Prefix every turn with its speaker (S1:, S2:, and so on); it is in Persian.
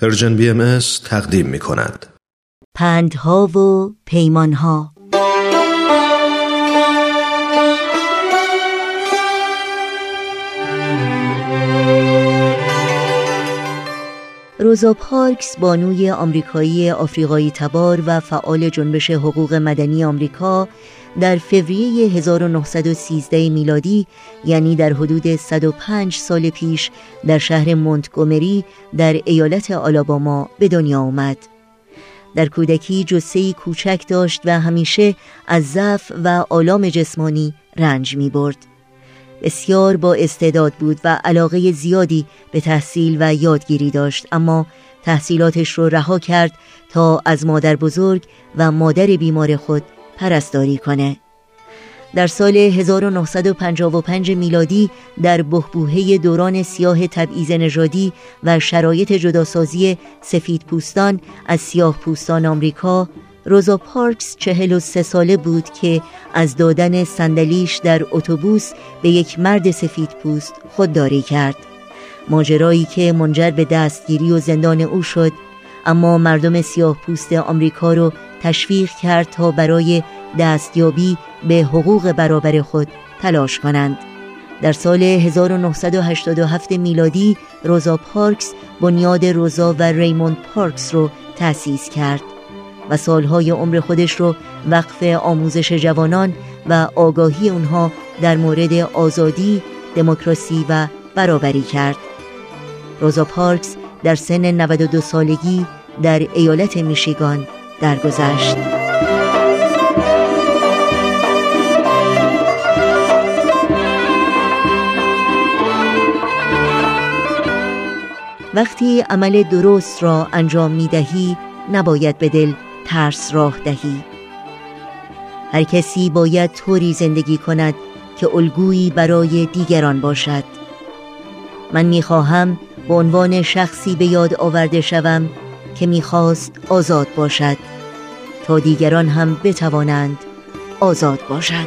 S1: Persian BM تقدیم می کند.
S2: پندها و پیمانها روزا پارکس بانوی آمریکایی آفریقایی تبار و فعال جنبش حقوق مدنی آمریکا در فوریه 1913 میلادی یعنی در حدود 105 سال پیش در شهر مونتگومری در ایالت آلاباما به دنیا آمد. در کودکی جسهی کوچک داشت و همیشه از ضعف و آلام جسمانی رنج می برد. بسیار با استعداد بود و علاقه زیادی به تحصیل و یادگیری داشت اما تحصیلاتش رو رها کرد تا از مادر بزرگ و مادر بیمار خود پرستاری کنه. در سال 1955 میلادی در بهبوهه دوران سیاه تبعیض نژادی و شرایط جداسازی سفید پوستان از سیاه پوستان آمریکا روزا پارکس چهل و سه ساله بود که از دادن صندلیش در اتوبوس به یک مرد سفید پوست خودداری کرد. ماجرایی که منجر به دستگیری و زندان او شد اما مردم سیاه پوست آمریکا رو تشویق کرد تا برای دستیابی به حقوق برابر خود تلاش کنند. در سال 1987 میلادی روزا پارکس بنیاد روزا و ریموند پارکس رو تأسیس کرد. و سالهای عمر خودش رو وقف آموزش جوانان و آگاهی اونها در مورد آزادی، دموکراسی و برابری کرد. روزا پارکس در سن 92 سالگی در ایالت میشیگان درگذشت. وقتی عمل درست را انجام می دهی نباید به دل ترس راه دهی. هر کسی باید طوری زندگی کند که الگویی برای دیگران باشد. من می‌خواهم به عنوان شخصی به یاد آورده شوم که می‌خواست آزاد باشد. تا دیگران هم بتوانند آزاد باشند.